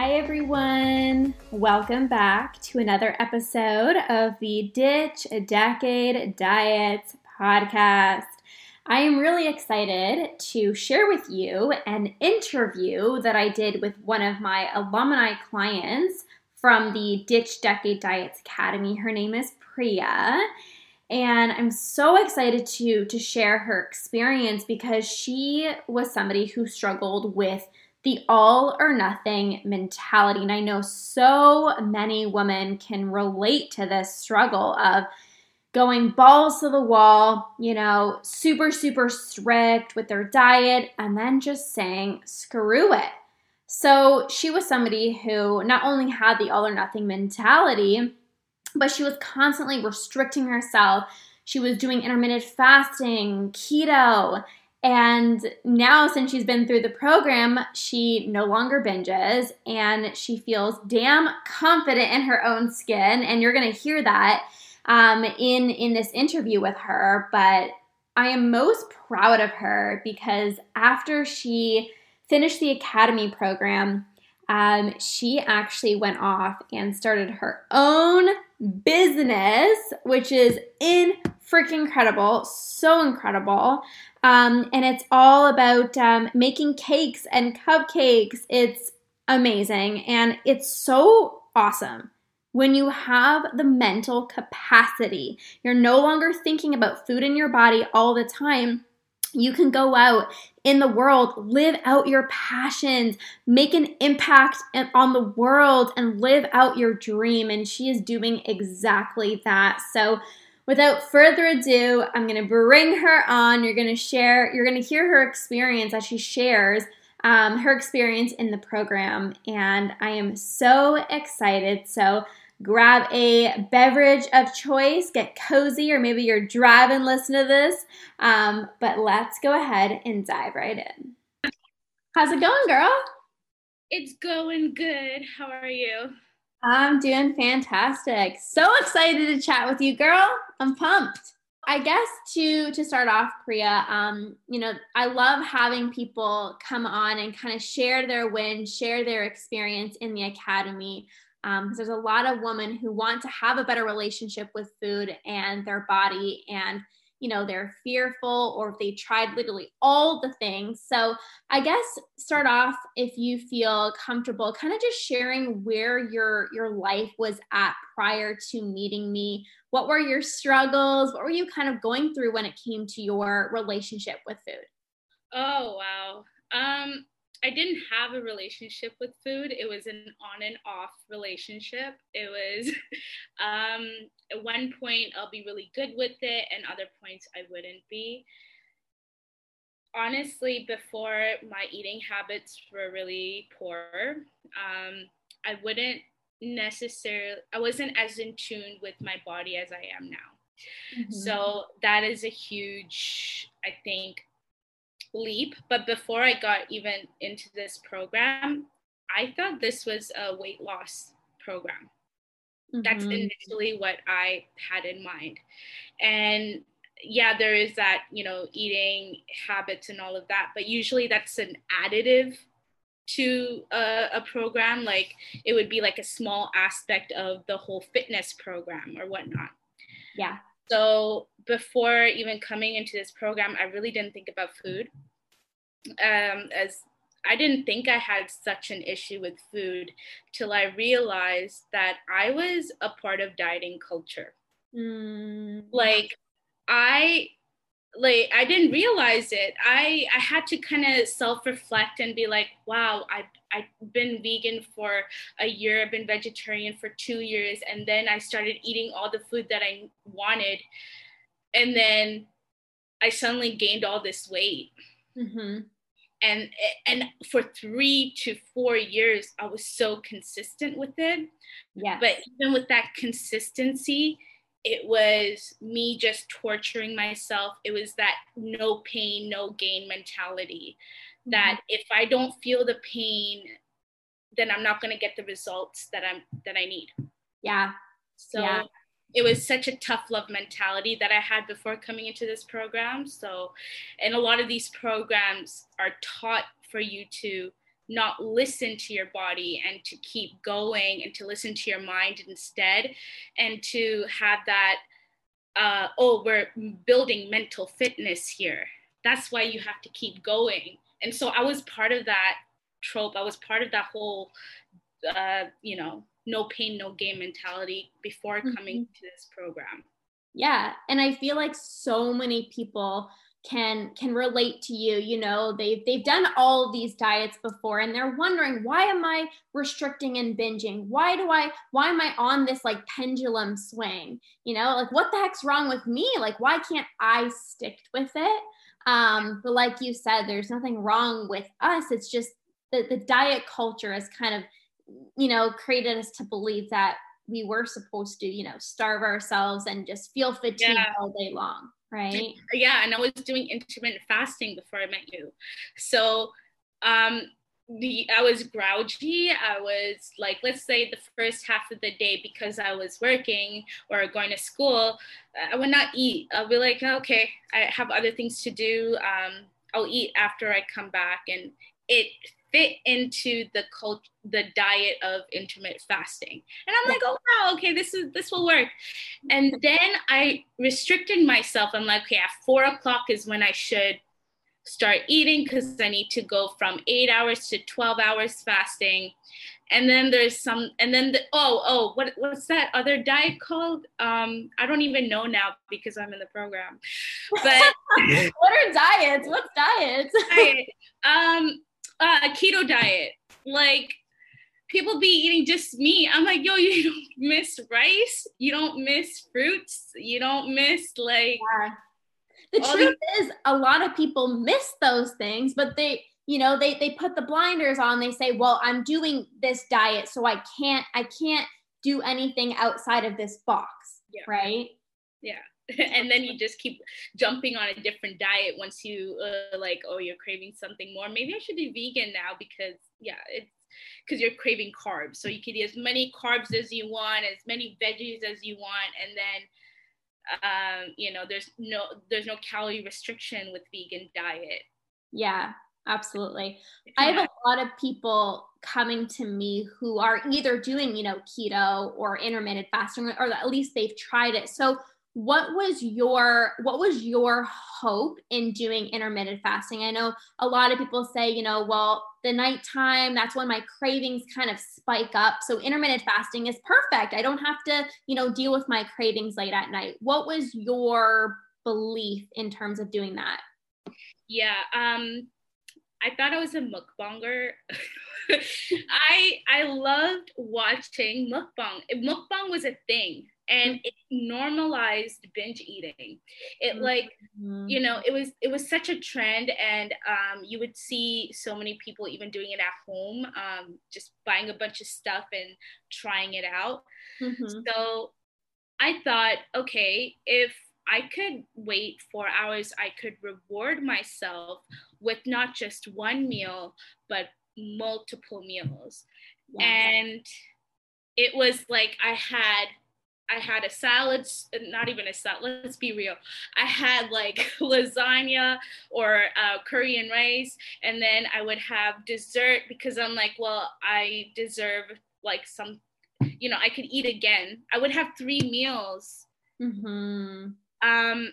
Hi, everyone. Welcome back to another episode of the Ditch a Decade Diets podcast. I am really excited to share with you an interview that I did with one of my alumni clients from the Ditch Decade Diets Academy. Her name is Priya. And I'm so excited to, to share her experience because she was somebody who struggled with the all or nothing mentality. And I know so many women can relate to this struggle of going balls to the wall, you know, super, super strict with their diet, and then just saying, screw it. So she was somebody who not only had the all or nothing mentality, but she was constantly restricting herself. She was doing intermittent fasting, keto, and now, since she's been through the program, she no longer binges and she feels damn confident in her own skin. And you're going to hear that um, in, in this interview with her. But I am most proud of her because after she finished the academy program, um, she actually went off and started her own business, which is in freaking incredible, so incredible. Um, and it's all about um, making cakes and cupcakes. It's amazing and it's so awesome when you have the mental capacity. You're no longer thinking about food in your body all the time. You can go out in the world, live out your passions, make an impact on the world, and live out your dream. And she is doing exactly that. So, without further ado, I'm going to bring her on. You're going to share, you're going to hear her experience as she shares um, her experience in the program. And I am so excited. So grab a beverage of choice, get cozy, or maybe you're driving, listen to this. Um, but let's go ahead and dive right in. How's it going, girl? It's going good. How are you? I'm doing fantastic. So excited to chat with you, girl. I'm pumped. I guess to to start off, Priya, um, you know, I love having people come on and kind of share their win, share their experience in the academy. Because um, there's a lot of women who want to have a better relationship with food and their body, and you know they're fearful or they tried literally all the things. So i guess start off if you feel comfortable kind of just sharing where your your life was at prior to meeting me. What were your struggles? What were you kind of going through when it came to your relationship with food? Oh wow. Um I didn't have a relationship with food. It was an on and off relationship. It was um, at one point I'll be really good with it, and other points I wouldn't be. Honestly, before my eating habits were really poor, um, I wouldn't necessarily, I wasn't as in tune with my body as I am now. Mm-hmm. So that is a huge, I think, leap. But before I got even into this program, I thought this was a weight loss program. Mm-hmm. That's initially what I had in mind. And yeah, there is that, you know, eating habits and all of that, but usually that's an additive to a, a, program. Like it would be like a small aspect of the whole fitness program or whatnot. Yeah. So before even coming into this program, I really didn't think about food. Um, as I didn't think I had such an issue with food till I realized that I was a part of dieting culture. Mm. Like I like I didn't realize it. I I had to kind of self-reflect and be like, wow, I I've been vegan for a year, I've been vegetarian for 2 years and then I started eating all the food that I wanted. And then I suddenly gained all this weight. Mm-hmm. And and for 3 to 4 years I was so consistent with it. Yeah. But even with that consistency, it was me just torturing myself. It was that no pain, no gain mentality. Mm-hmm. That if I don't feel the pain, then I'm not going to get the results that I'm that I need. Yeah. So yeah. it was such a tough love mentality that I had before coming into this program. So, and a lot of these programs are taught for you to not listen to your body and to keep going and to listen to your mind instead and to have that uh, oh we're building mental fitness here. That's why you have to keep going. And so i was part of that trope. I was part of that whole uh, you know no pain no gain mentality before coming mm-hmm. to this program. Yeah. And i feel like so many people can can relate to you you know they've they've done all these diets before and they're wondering why am i restricting and binging? Why do i why am i on this like pendulum swing? You know like what the heck's wrong with me? Like why can't i stick with it? Um but like you said there's nothing wrong with us. It's just the, the diet culture has kind of you know created us to believe that we were supposed to you know starve ourselves and just feel fatigued yeah. all day long right. yeah and i was doing intermittent fasting before i met you. So um the i was grouchy. I was like let's say the first half of the day because i was working or going to school i would not eat. I'll be like okay i have other things to do. Um i'll eat after i come back. And it fit into the cult the diet of intermittent fasting. And i'm like oh wow okay this is this will work. And then i restricted myself. I'm like okay at four o'clock is when i should start eating because i need to go from eight hours to 12 hours fasting. And then there's some and then the, oh oh what what's that other diet called? Um i don't even know now because i'm in the program. But what are diets? What's diets? Diet? um uh, keto diet. Like people be eating just meat. I'm like, yo, you don't miss rice, you don't miss fruits, you don't miss like. Yeah. The truth the- is, a lot of people miss those things, but they, you know, they they put the blinders on. They say, well, I'm doing this diet, so I can't, I can't do anything outside of this box, yeah. right? Yeah. and then you just keep jumping on a different diet once you uh, like oh you're craving something more. Maybe i should be vegan now because yeah it's because you're craving carbs. So you can eat as many carbs as you want as many veggies as you want and then um, you know there's no there's no calorie restriction with vegan diet. Yeah absolutely. I have a lot of people coming to me who are either doing you know keto or intermittent fasting or at least they've tried it. So what was your what was your hope in doing intermittent fasting? I know a lot of people say you know well the nighttime that's when my cravings kind of spike up. So intermittent fasting is perfect. I don't have to you know deal with my cravings late at night. What was your belief in terms of doing that? Yeah um i thought i was a mukbanger. I i loved watching mukbang. Mukbang was a thing and it normalized binge eating it like mm-hmm. you know it was it was such a trend and um, you would see so many people even doing it at home um, just buying a bunch of stuff and trying it out mm-hmm. so i thought okay if i could wait four hours i could reward myself with not just one meal but multiple meals and it was like i had I had a salad, not even a salad, let's be real. I had like lasagna or uh, curry and rice, and then I would have dessert because I'm like, well, I deserve like some, you know, I could eat again. I would have three meals. Mm-hmm. Um,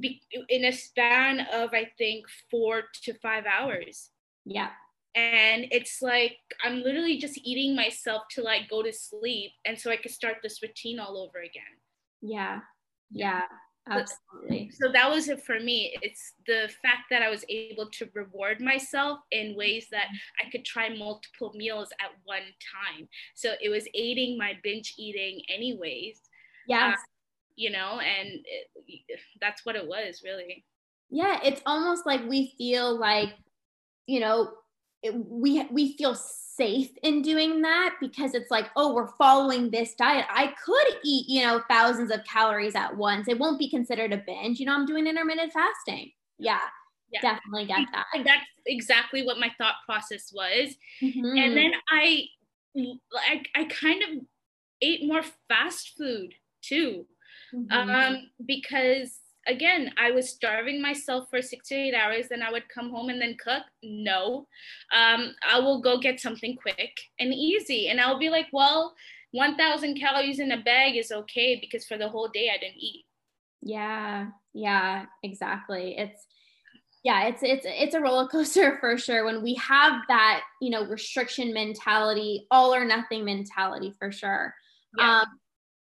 be, in a span of I think four to five hours. Yeah and it's like i'm literally just eating myself to like go to sleep and so i could start this routine all over again yeah yeah Absolutely. So, so that was it for me. It's the fact that I was able to reward myself in ways that I could try multiple meals at one time. So it was aiding my binge eating, anyways. Yes. Uh, you know, and it, that's what it was really. Yeah, it's almost like we feel like, you know, it, we we feel safe in doing that because it's like, oh, we're following this diet. I could eat, you know, thousands of calories at once. It won't be considered a binge. You know, I'm doing intermittent fasting. Yeah. Yeah. Definitely get that. And that's exactly what my thought process was. Mm-hmm. And then I, I, I kind of ate more fast food too, mm-hmm. um, because again, I was starving myself for six to eight hours, then I would come home and then cook. No, um, I will go get something quick and easy. And I'll be like, well, 1,000 calories in a bag is okay because for the whole day I didn't eat. Yeah, yeah, exactly. It's, yeah, it's it's it's a roller coaster for sure when we have that you know restriction mentality, all or nothing mentality for sure. Yeah. Um,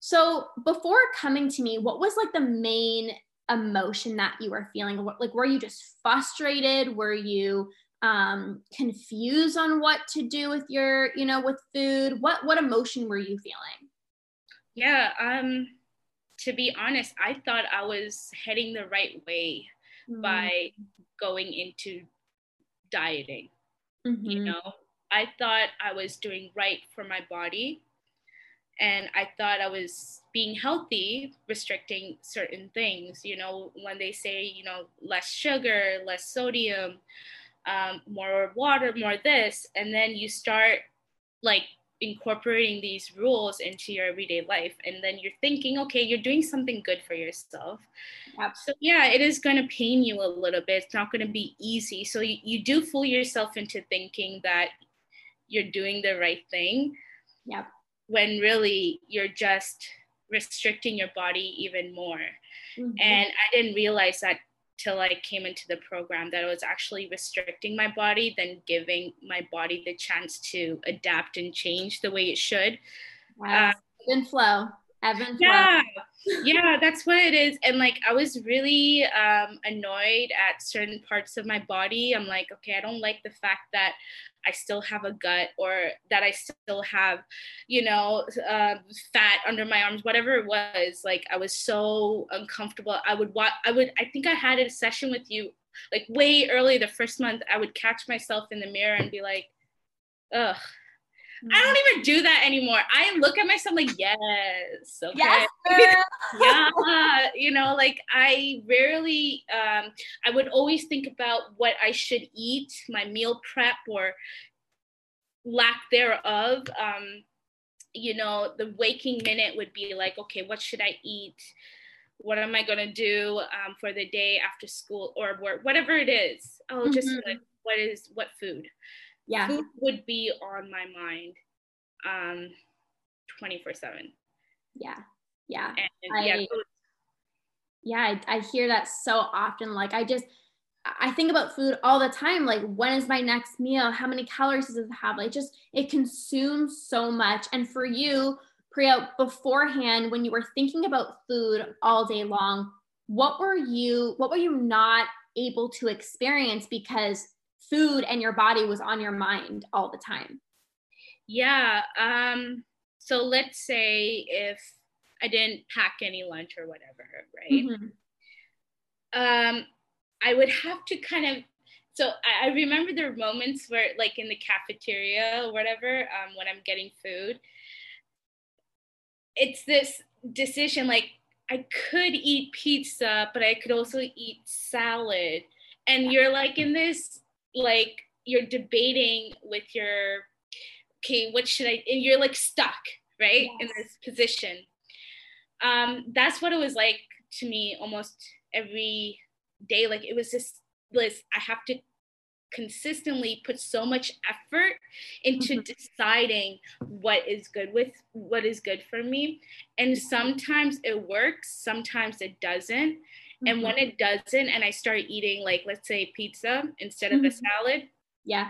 so before coming to me, what was like the main emotion that you were feeling? Like, were you just frustrated? Were you um, confused on what to do with your, you know, with food? What what emotion were you feeling? Yeah, um, to be honest, I thought I was heading the right way mm-hmm. by going into dieting. Mm-hmm. You know, I thought I was doing right for my body and I thought I was being healthy, restricting certain things. You know, when they say, you know, less sugar, less sodium, um, more water, more this, and then you start like incorporating these rules into your everyday life, and then you're thinking, okay, you're doing something good for yourself. Yep. So yeah, it is going to pain you a little bit. It's not going to be easy. So you, you do fool yourself into thinking that you're doing the right thing. Yep when really you're just restricting your body even more. Mm-hmm. And I didn't realize that till I came into the program that I was actually restricting my body than giving my body the chance to adapt and change the way it should. Wow. Uh, and flow. Evan yeah. Yeah that's what it is. And like i was really um, annoyed at certain parts of my body. I'm like okay i don't like the fact that i still have a gut or that i still have you know uh, fat under my arms whatever it was. Like i was so uncomfortable. I would watch i would i think i had a session with you like way early the first month. I would catch myself in the mirror and be like ugh I don't even do that anymore. I look at myself like, yes, okay. Yes, yeah, you know, like I rarely, um, I would always think about what I should eat, my meal prep or lack thereof. Um, you know, the waking minute would be like, okay, what should I eat? What am I gonna do um, for the day after school or work, whatever it is? I'll mm-hmm. just like, what is what food? Yeah food would be on my mind um 24 7 yeah yeah and, I, yeah yeah I, I hear that so often like i just I think about food all the time. Like, when is my next meal? How many calories does it have? Like, just it consumes so much. And for you, Priya, beforehand, when you were thinking about food all day long, what were you, what were you not able to experience because food and your body was on your mind all the time? Yeah. Um, so let's say if I didn't pack any lunch or whatever, right? Mm-hmm. Um, I would have to kind of so I, I remember there were moments where like in the cafeteria or whatever, um, when I'm getting food, it's this decision like I could eat pizza, but I could also eat salad. And you're like in this like you're debating with your okay what should i and you're like stuck right yes. in this position um that's what it was like to me almost every day like it was this list i have to consistently put so much effort into mm-hmm. deciding what is good with what is good for me and sometimes it works sometimes it doesn't Mm-hmm. And when mm-hmm. it doesn't, and I start eating, like, let's say pizza instead of mm-hmm. a salad. Yeah.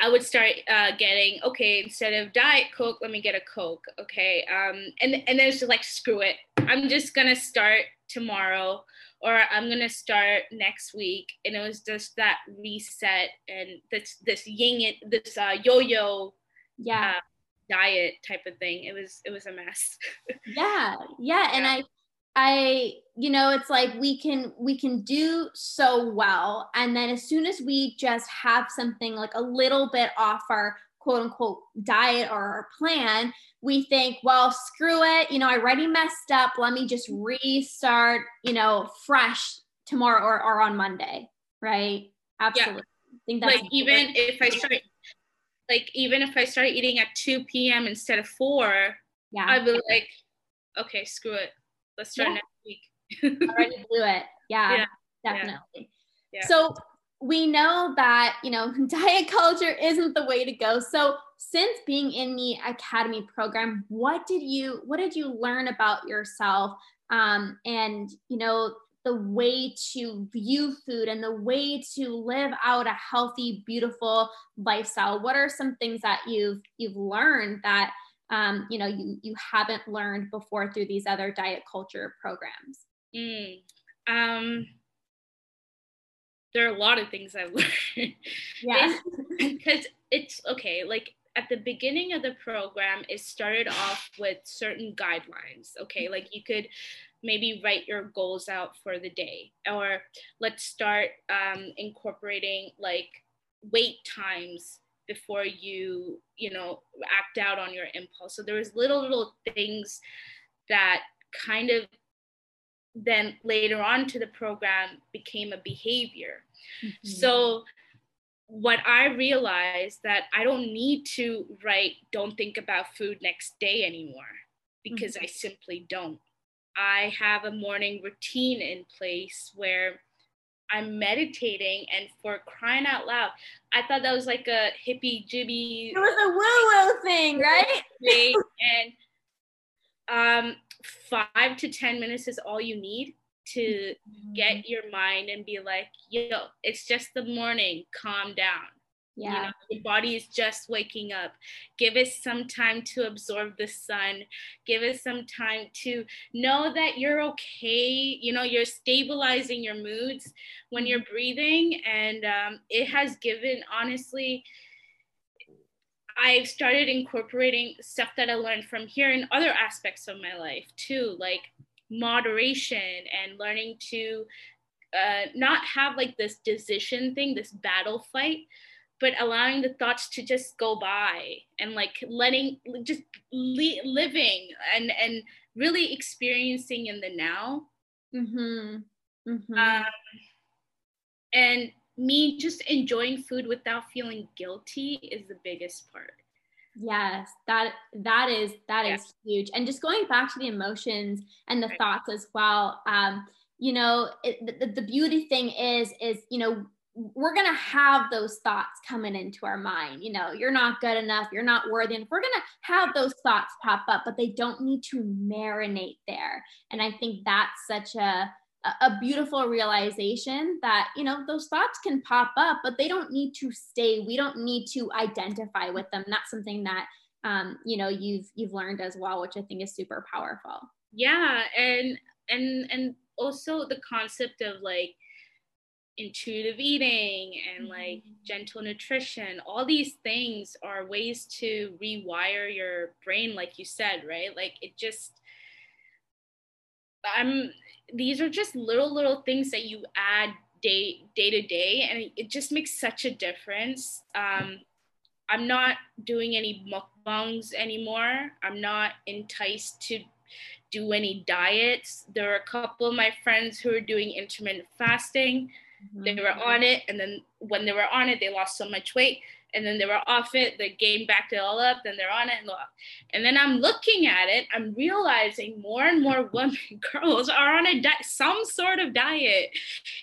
I would start uh, getting okay instead of diet coke, let me get a coke, okay. Um, and and then it's just like screw it, I'm just gonna start tomorrow or I'm gonna start next week. And it was just that reset and this this yin it, this uh, yo-yo yeah uh, diet type of thing. It was it was a mess. yeah, yeah, and I I you know it's like we can we can do so well. And then as soon as we just have something like a little bit off our quote unquote diet or our plan we think well screw it. You know i already messed up. Let me just restart you know fresh tomorrow or, or on monday. Right? Absolutely. Yeah. I think that's like even if i start like even if i start eating at 2 p.m instead of 4 yeah. I'd be like okay screw it let's try yeah. next week already blew it yeah, yeah. definitely yeah. so we know that you know diet culture isn't the way to go so since being in the academy program what did you what did you learn about yourself um, and you know the way to view food and the way to live out a healthy beautiful lifestyle what are some things that you've you've learned that um, you know you you haven't learned before through these other diet culture programs mm, um there are a lot of things I've learned. Yeah. Because it's okay, like at the beginning of the program, it started off with certain guidelines. Okay, like you could maybe write your goals out for the day, or let's start um, incorporating like wait times before you, you know, act out on your impulse. So there was little little things that kind of then later on to the program became a behavior. Mm-hmm. So what I realized that I don't need to write don't think about food next day anymore because mm-hmm. I simply don't. I have a morning routine in place where I'm meditating and for crying out loud, I thought that was like a hippie jibby. It was a woo woo thing, right? and um, five to 10 minutes is all you need to mm-hmm. get your mind and be like, yo, it's just the morning, calm down. Yeah. You know, your body is just waking up. Give it some time to absorb the sun. Give it some time to know that you're okay. You know, you're stabilizing your moods when you're breathing. And um, it has given, honestly, I've started incorporating stuff that I learned from here in other aspects of my life too, like moderation and learning to uh, not have like this decision thing, this battle fight, but allowing the thoughts to just go by and like letting just li- living and and really experiencing in the now. Mm-hmm. Mm-hmm. Um, and me just enjoying food without feeling guilty is the biggest part yes that that is that yeah. is huge and just going back to the emotions and the right. thoughts as well um you know it, the, the beauty thing is is you know we're going to have those thoughts coming into our mind. You know, you're not good enough, you're not worthy. And we're going to have those thoughts pop up, but they don't need to marinate there. And I think that's such a, a beautiful realization that you know those thoughts can pop up but they don't need to stay we don't need to identify with them that's something that um, you know you've you've learned as well which i think is super powerful yeah and and and also the concept of like intuitive eating and like mm-hmm. gentle nutrition. All these things are ways to rewire your brain like you said right? Like it just i'm these are just little little things that you add day day to day and it just makes such a difference. Um, i'm not doing any mukbangs anymore. I'm not enticed to do any diets. There are a couple of my friends who are doing intermittent fasting mm-hmm. they were on it and then when they were on it they lost so much weight and then they were off it, they gained back it all up, then they're on it and off. And then I'm looking at it, I'm realizing more and more women, girls are on a di- some sort of diet.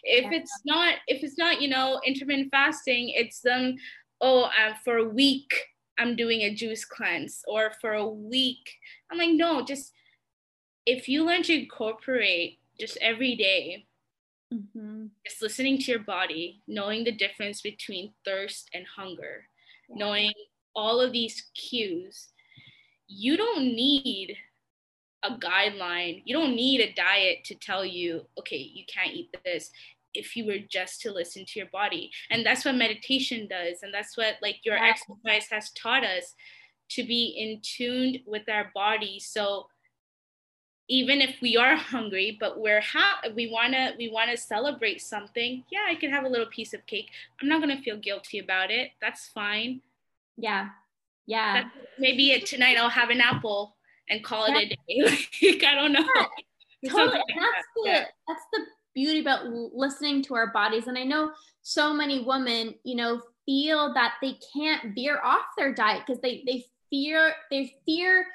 If yeah. it's not, if it's not, you know, intermittent fasting, it's them, oh, uh, for a week I'm doing a juice cleanse, or for a week. I'm like, no, just if you learn to incorporate just every day Mm-hmm. Just listening to your body, knowing the difference between thirst and hunger, yeah. knowing all of these cues. You don't need a guideline. You don't need a diet to tell you, okay, you can't eat this if you were just to listen to your body. And that's what meditation does. And that's what like your yeah. exercise has taught us to be in tuned with our body. So even if we are hungry, but we're ha- we wanna we wanna celebrate something, yeah, I can have a little piece of cake. I'm not gonna feel guilty about it. That's fine. Yeah. Yeah. That's, maybe tonight I'll have an apple and call yeah. it a day. like, I don't know. Yeah. Totally. Like that's that. the yeah. that's the beauty about listening to our bodies. And I know so many women, you know, feel that they can't veer off their diet because they they fear they fear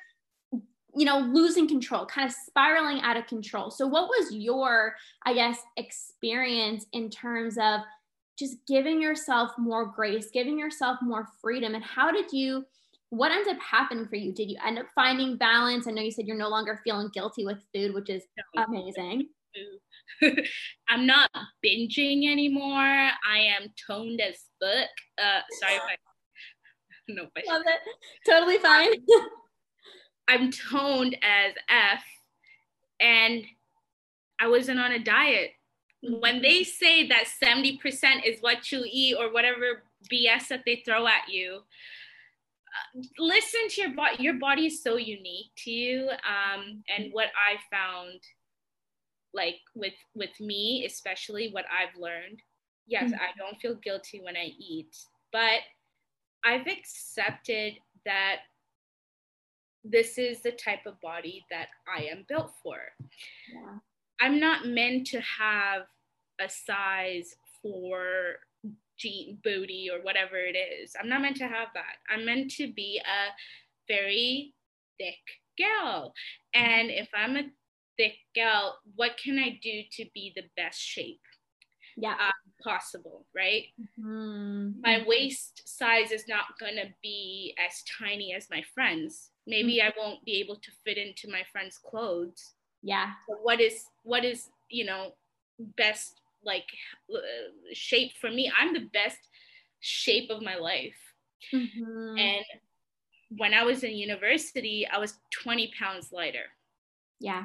you know losing control kind of spiraling out of control. So what was your i guess experience in terms of just giving yourself more grace giving yourself more freedom? And how did you what ended up happening for you? Did you end up finding balance? I know you said you're no longer feeling guilty with food which is amazing. i'm not binging anymore. I am toned as fuck. Uh sorry if i no love it. Totally fine i'm toned as f and i wasn't on a diet mm-hmm. when they say that 70% is what you eat or whatever bs that they throw at you listen to your body your body is so unique to you um, and what i found like with with me especially what i've learned yes mm-hmm. i don't feel guilty when i eat but i've accepted that this is the type of body that i am built for yeah. i'm not meant to have a size for jean booty or whatever it is. I'm not meant to have that. I'm meant to be a very thick girl. And if I'm a thick girl, what can I do to be the best shape? Yeah. Um, possible, right? Mm-hmm. My waist size is not gonna be as tiny as my friends. Maybe mm-hmm. I won't be able to fit into my friends' clothes. Yeah. But what is what is you know best like uh, shape for me i'm the best shape of my life mm-hmm. and when i was in university i was 20 pounds lighter yeah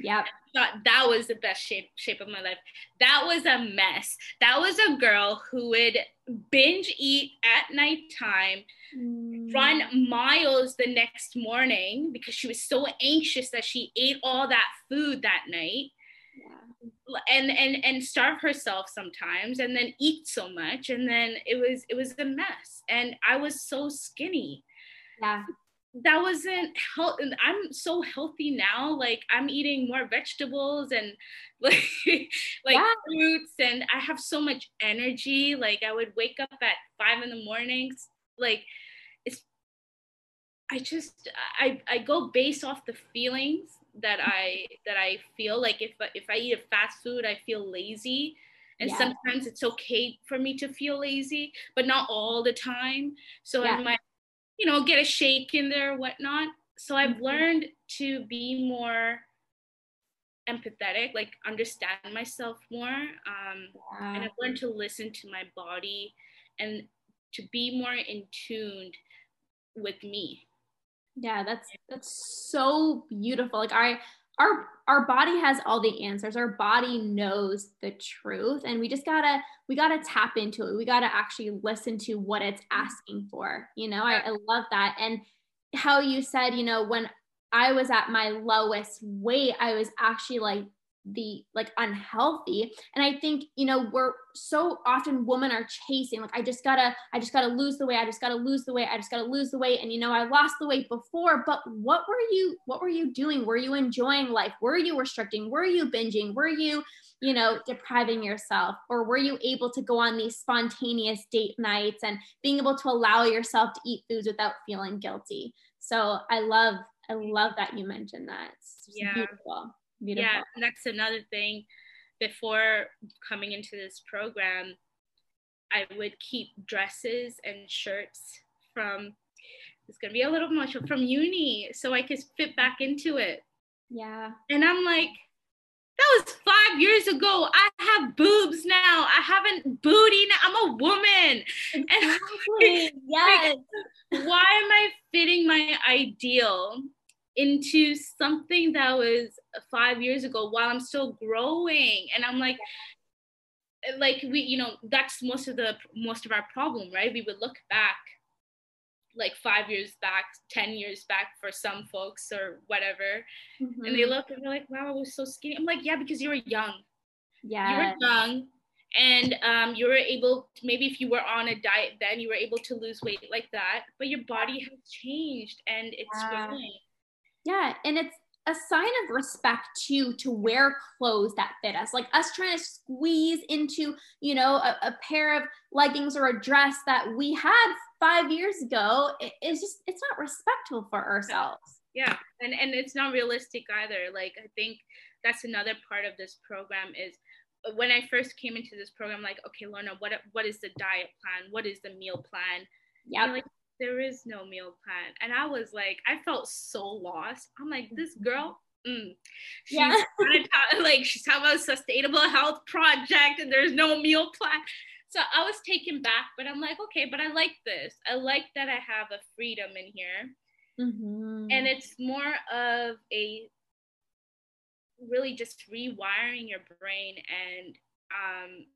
yeah thought that was the best shape shape of my life. That was a mess. That was a girl who would binge eat at nighttime mm. run miles the next morning because she was so anxious that she ate all that food that night. And and and starve herself sometimes and then eat so much. And then it was it was a mess. And i was so skinny. Yeah that wasn't health i'm so healthy now like i'm eating more vegetables and like like yeah. fruits and i have so much energy like i would wake up at five in the mornings like it's i just i i go based off the feelings that mm. I that I feel like if if I eat a fast food, I feel lazy. And yeah. sometimes it's okay for me to feel lazy, but not all the time. So yeah. I might, you know, get a shake in there whatnot. So I've mm-hmm. learned to be more empathetic, like understand myself more. Um, yeah. And I've learned to listen to my body and to be more in tuned with me yeah, that's that's so beautiful. Like our our our body has all the answers. Our body knows the truth and we just got to we got to tap into it. We got to actually listen to what it's mm-hmm. asking for. You know, I, I love that. And how you said, you know, when I was at my lowest weight, I was actually like the like unhealthy. And i think you know we're so often women are chasing like i just gotta i just gotta lose the weight i just gotta lose the weight i just gotta lose the weight. And you know i lost the weight before but what were you what were you doing? Were you enjoying life? Were you restricting? Were you binging? Were you you know depriving yourself? Or were you able to go on these spontaneous date nights and being able to allow yourself to eat foods without feeling guilty? So i love i love that you mentioned that. It's yeah. beautiful Beautiful. Yeah, that's another thing. Before coming into this program, I would keep dresses and shirts from it's gonna be a little much from uni so I could fit back into it. Yeah. And I'm like, that was five years ago. I have boobs now. I haven't booty now. I'm a woman. Exactly. And yes. Like, why am I fitting my ideal into something that was five years ago while I'm still growing. And I'm like, like we, you know, that's most of the most of our problem, right? We would look back like five years back, 10 years back for some folks or whatever. Mm-hmm. And they look and they're like, wow, I was so skinny. I'm like, yeah, because you were young. Yeah. You were young and um, you were able to, maybe if you were on a diet then you were able to lose weight like that but your body has changed and it's yeah. growing yeah and it's a sign of respect too to wear clothes that fit us. Like us trying to squeeze into you know a, a pair of leggings or a dress that we had five years ago it's just it's not respectful for ourselves. Yeah and and it's not realistic either. Like i think that's another part of this program is uh, when I first came into this program, like, okay, Lorna, what what is the diet plan? What is the meal plan? Yeah, like there is no meal plan, and I was like, I felt so lost. I'm like, this mm-hmm. girl, mm, she's yeah. talk, like she's talking about sustainable health project, and there's no meal plan. So I was taken back, but I'm like, okay, but I like this. I like that I have a freedom in here. Mm-hmm. And it's more of a really just rewiring your brain and um,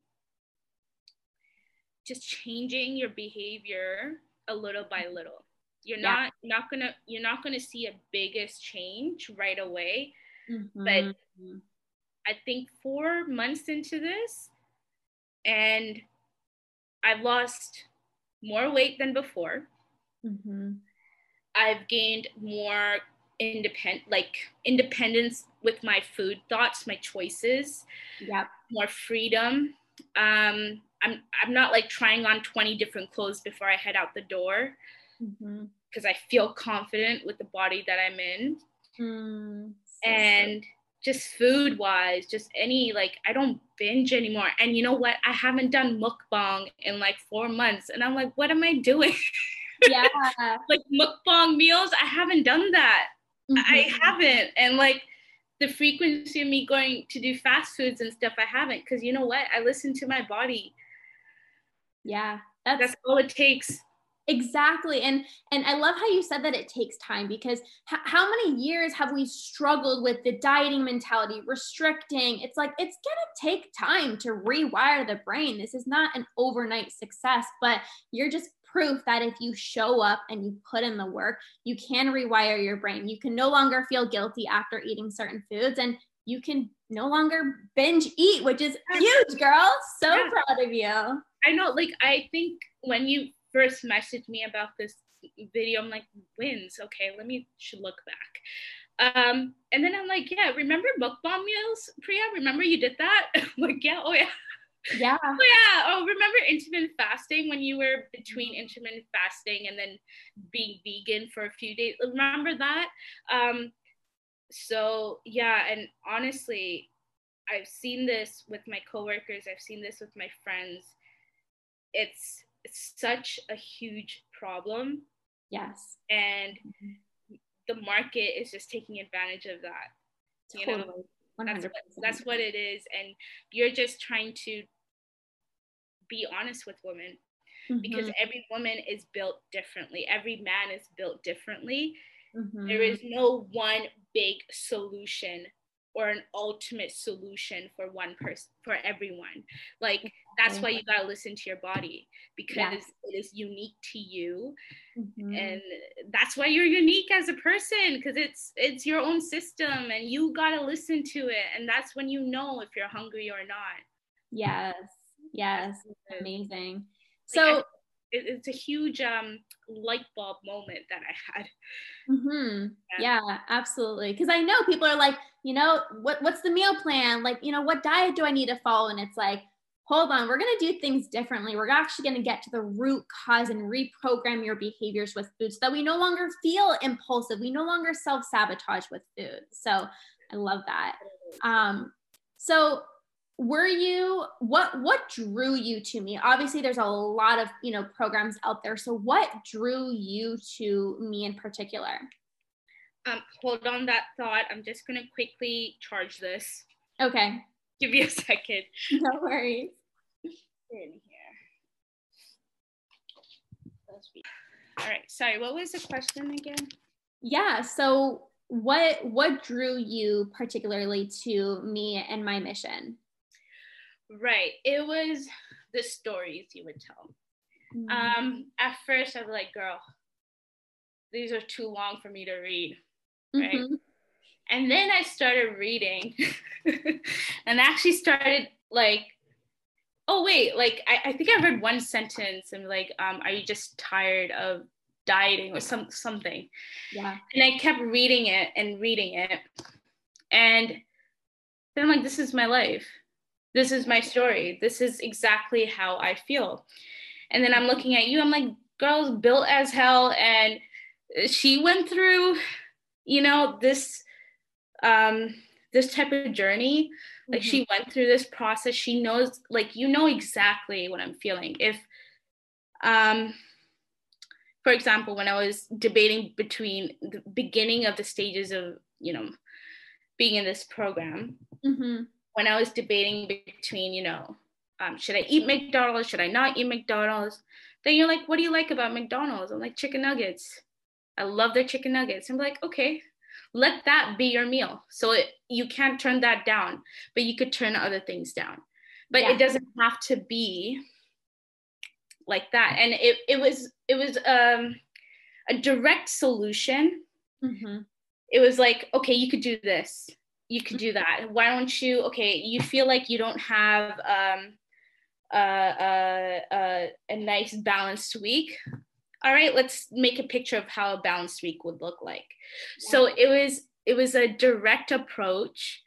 just changing your behavior a little by little you're yeah. not not gonna you're not gonna see a biggest change right away mm-hmm. but i think four months into this and i've lost more weight than before mm-hmm. i've gained more independent like independence with my food thoughts my choices yeah more freedom um i'm i'm not like trying on 20 different clothes before i head out the door because mm-hmm. i feel confident with the body that i'm in mm, so and just food wise just any like i don't binge anymore and you know what i haven't done mukbang in like four months and i'm like what am i doing yeah like mukbang meals i haven't done that Mm-hmm. I haven't. And like the frequency of me going to do fast foods and stuff, I haven't. Cause you know what? I listen to my body. Yeah. That's, that's all it takes. Exactly. And and I love how you said that it takes time because h- how many years have we struggled with the dieting mentality, restricting? It's like it's going to take time to rewire the brain. This is not an overnight success, but you're just proof that if you show up and you put in the work, you can rewire your brain. You can no longer feel guilty after eating certain foods and you can no longer binge eat, which is huge, girl. So yeah. proud of you. I know, like, I think when you first messaged me about this video, I'm like, wins. Okay, let me look back. Um, and then I'm like, yeah, remember mukbang meals, Priya? Remember you did that? Like, yeah, oh yeah. Yeah. Oh, yeah. Oh, remember intermittent fasting when you were between intermittent fasting and then being vegan for a few days? Remember that? Um, so yeah, and honestly, I've seen this with my coworkers. I've seen this with my friends. It's, it's such a huge problem. Yes. And mm-hmm. the market is just taking advantage of that. Totally. You know? That's what, that's what it is. And you're just trying to be honest with women mm-hmm. because every woman is built differently, every man is built differently. Mm-hmm. There is no one big solution or an ultimate solution for one person for everyone. Like that's why you got to listen to your body because yes. it is unique to you. Mm-hmm. and that's why you're unique as a person because it's it's your own system and you got to listen to it. And that's when you know if you're hungry or not. Yes. Yes. Amazing. So like, it, it's a huge um, light bulb moment that I had. Mm-hmm. Yeah. yeah, absolutely. Because I know people are like, you know, what what's the meal plan? Like, you know, what diet do I need to follow? And it's like, hold on, we're going to do things differently. We're actually going to get to the root cause and reprogram your behaviors with food so that we no longer feel impulsive. We no longer self sabotage with food. So I love that. Um, so were you what what drew you to me? Obviously there's a lot of you know programs out there. So what drew you to me in particular? Um hold on that thought. I'm just gonna quickly charge this. Okay. Give me a second. No worries. In here. All right sorry what was the question again? Yeah so what what drew you particularly to me and my mission? Right. It was the stories you would tell. Mm-hmm. Um, at first I was like, girl, these are too long for me to read. Right. Mm-hmm. And then I started reading and actually started like, oh wait, like I, I think I read one sentence and like, um, are you just tired of dieting or some something? Yeah. And I kept reading it and reading it. And then I'm like, this is my life. This is my story. This is exactly how I feel. And then I'm looking at you, I'm like, girl's built as hell and she went through, you know, this um this type of journey. Like mm-hmm. she went through this process. She knows like you know exactly what I'm feeling. If um for example, when I was debating between the beginning of the stages of, you know, being in this program, mm-hmm. When I was debating between, you know, um, should I eat McDonald's? Should I not eat McDonald's? Then you're like, what do you like about McDonald's? I'm like, chicken nuggets. I love their chicken nuggets. I'm like, okay, let that be your meal. So it, you can't turn that down, but you could turn other things down. But yeah. it doesn't have to be like that. And it, it was it was um, a direct solution. Mm-hmm. It was like, okay, you could do this. You could do that. Why don't you? Okay, you feel like you don't have um, a, a, a nice balanced week all right let's make a picture of how a balanced week would look like yeah. so it was it was a direct approach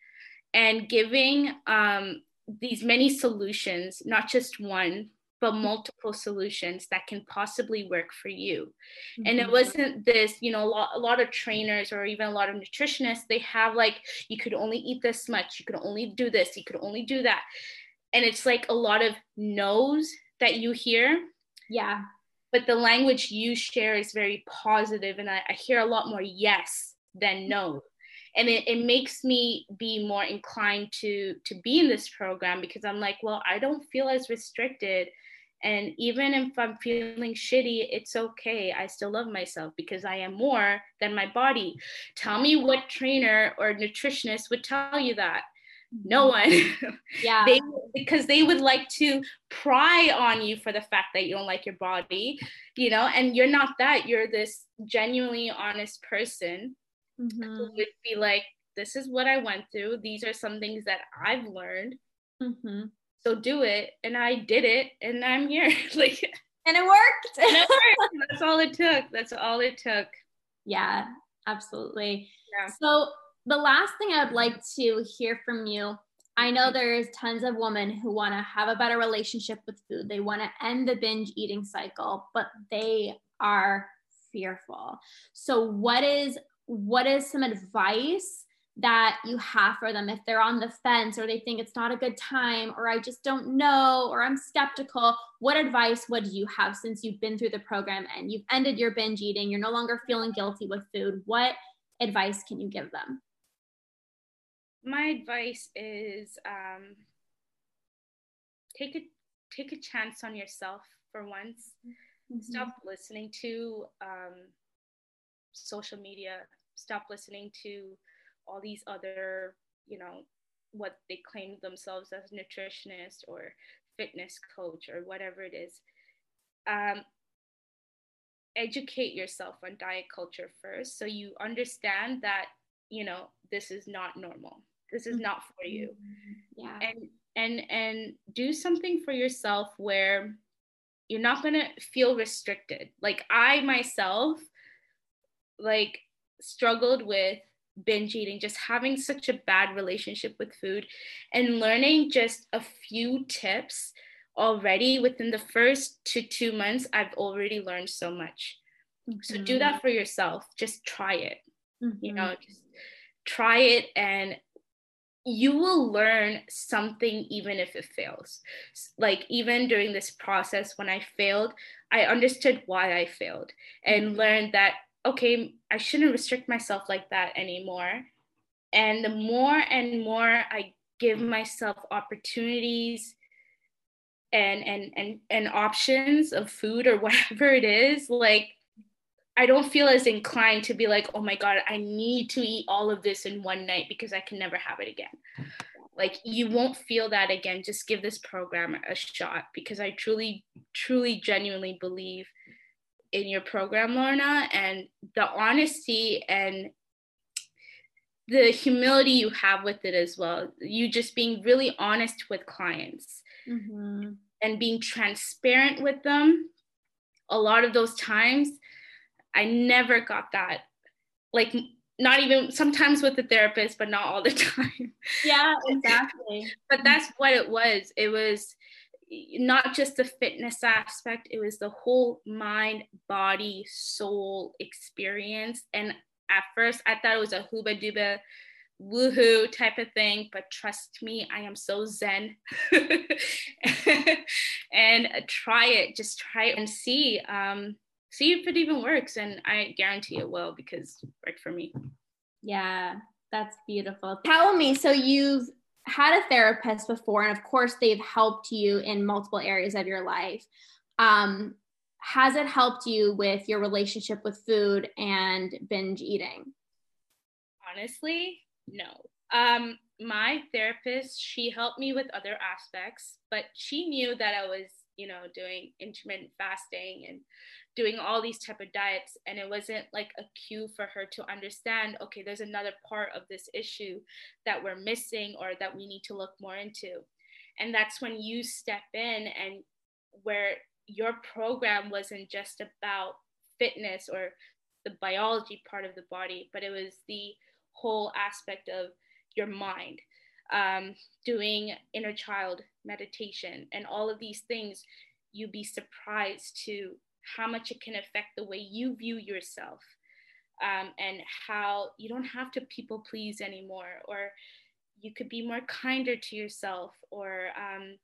and giving um, these many solutions not just one but multiple solutions that can possibly work for you. Mm-hmm. and it mm-hmm. wasn't this you know a lot, a lot of trainers or even a lot of nutritionists they have like you could only eat this much you could only do this you could only do that. And it's like a lot of no's that you hear. Yeah. But the language you share is very positive and i, I hear a lot more yes than no. And it, it makes me be more inclined to to be in this program because i'm like well i don't feel as restricted and even if i'm feeling shitty it's okay. I still love myself because i am more than my body. Tell me what trainer or nutritionist would tell you that. No one. Yeah. They because they would like to pry on you for the fact that you don't like your body you know and you're not that. You're this genuinely honest person mm-hmm. who would be like this is what i went through. These are some things that i've learned. Mm-hmm. So do it and i did it and i'm here like and it worked and it worked. that's all it took that's all it took yeah absolutely yeah. so the last thing I'd like to hear from you I know mm-hmm. there's tons of women who want to have a better relationship with food. They want to end the binge eating cycle, but they are fearful. So what is what is some advice that you have for them if they're on the fence or they think it's not a good time or I just don't know or I'm skeptical? What advice would you have since you've been through the program and you've ended your binge eating, you're no longer feeling guilty with food? What advice can you give them? my advice is um, take a take a chance on yourself for once. Mm-hmm. Stop listening to um, social media. Stop listening to all these other, you know, what they claim themselves as nutritionist or fitness coach or whatever it is. Um, educate yourself on diet culture first so you understand that you know this is not normal. This is not for you. Yeah. And and and do something for yourself where you're not going to feel restricted. Like i myself like struggled with binge eating just having such a bad relationship with food and learning just a few tips already within the first two two months i've already learned so much mm-hmm. so do that mm-hmm. for yourself just try it mm-hmm. you know just try it and you will learn something even if it fails. Like, even during this process, when I failed, I understood why I failed and mm-hmm. learned that, okay, I shouldn't restrict myself like that anymore. And the more and more I give myself opportunities and and and and options of food or whatever it is like I don't feel as inclined to be like, oh my God, I need to eat all of this in one night because I can never have it again. Like, you won't feel that again. Just give this program a shot because I truly, truly, genuinely believe in your program, Lorna, and the honesty and the humility you have with it as well. You just being really honest with clients mm-hmm. and being transparent with them. A lot of those times, I never got that. Like, not even sometimes with the therapist, but not all the time. Yeah, exactly. but that's what it was. It was not just the fitness aspect, it was the whole mind, body, soul experience. And at first, I thought it was a hooba dooba woohoo type of thing, but trust me, I am so zen. and try it, just try it and see. Um, see if it even works. And I guarantee it will because it worked for me. Yeah, that's beautiful. Tell me, so you've had a therapist before, and of course, they've helped you in multiple areas of your life. Um, has it helped you with your relationship with food and binge eating? Honestly, no. Um, my therapist, she helped me with other aspects, but she knew that I was, you know, doing intermittent fasting and doing all these type of diets and it wasn't like a cue for her to understand okay there's another part of this issue that we're missing or that we need to look more into. And that's when you step in and where your program wasn't just about fitness or the biology part of the body but it was the whole aspect of your mind um, doing inner child meditation and all of these things you'd be surprised to how much it can affect the way you view yourself um, and how you don't have to people please anymore or you could be more kinder to yourself or um,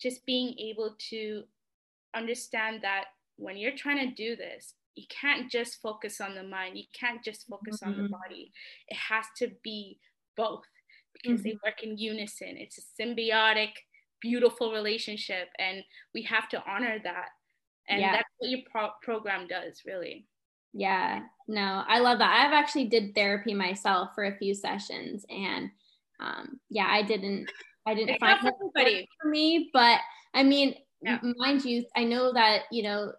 just being able to understand that when you're trying to do this you can't just focus on the mind you can't just focus mm-hmm. on the mm-hmm. body it has to be both because mm-hmm. they work in unison it's a symbiotic beautiful relationship and we have to honor that and yeah. that's what your pro- program does really. Yeah. No i love that. I've actually did therapy myself for a few sessions and um, yeah i didn't i didn't it's find it for me but i mean yeah. mind you i know that you know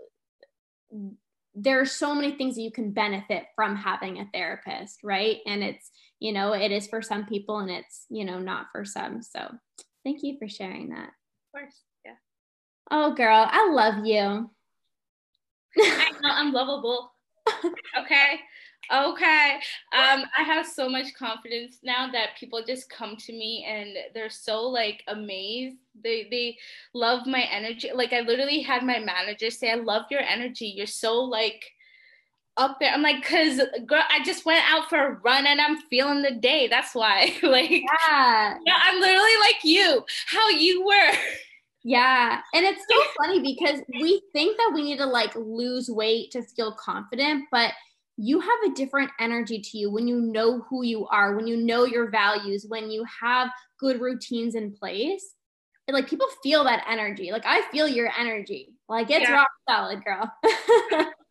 there are so many things that you can benefit from having a therapist right? And it's you know it is for some people and it's you know not for some. So thank you for sharing that. Of course oh girl i love you I know I'm lovable. Okay. Okay. Um, I have so much confidence now that people just come to me and they're so like amazed. They they love my energy. Like I literally had my manager say, I love your energy. You're so like up there. I'm like, cause girl, I just went out for a run and I'm feeling the day. That's why. like yeah. yeah, I'm literally like you, how you were. Yeah. And it's so funny because we think that we need to like lose weight to feel confident, but you have a different energy to you when you know who you are, when you know your values, when you have good routines in place. like people feel that energy. Like I feel your energy. Like it's yeah. rock solid, girl.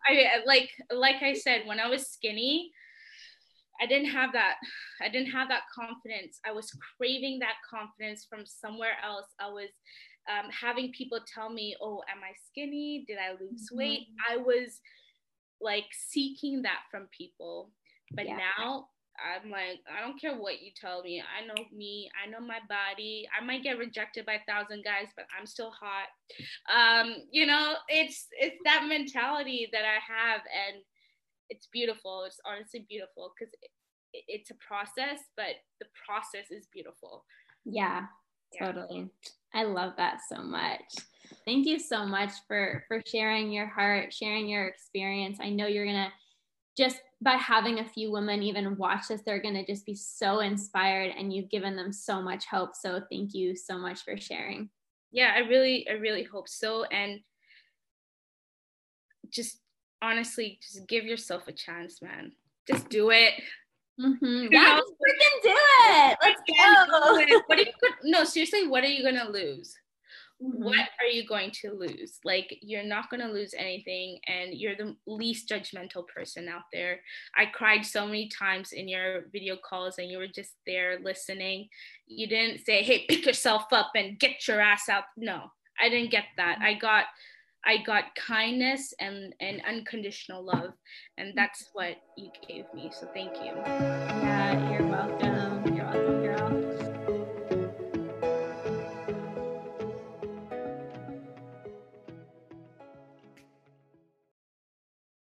I like like I said, when I was skinny, I didn't have that. I didn't have that confidence. I was craving that confidence from somewhere else. I was um, having people tell me, oh, am I skinny? Did I lose mm-hmm. weight? I was like seeking that from people. But yeah. now I'm like, I don't care what you tell me. I know me. I know my body. I might get rejected by a thousand guys, but I'm still hot. Um, you know, it's it's that mentality that I have, and it's beautiful. It's honestly beautiful because it, it's a process, but the process is beautiful. Yeah, yeah. totally. I love that so much. Thank you so much for for sharing your heart, sharing your experience. I know you're going to just by having a few women even watch this, they're going to just be so inspired and you've given them so much hope. So thank you so much for sharing. Yeah, I really I really hope so and just honestly just give yourself a chance, man. Just do it. Mm-hmm. Yeah, just freaking do it. Let's go. What are you no, seriously, what are you gonna lose? mm-hmm. what are you going to lose? Like, you're not going to lose anything, and you're the least judgmental person out there. I cried so many times in your video calls, and you were just there listening. You didn't say, hey, pick yourself up and get your ass out. No, I didn't get that. I got. I got kindness and, and unconditional love, and that's what you gave me. So thank you. Yeah, you're welcome.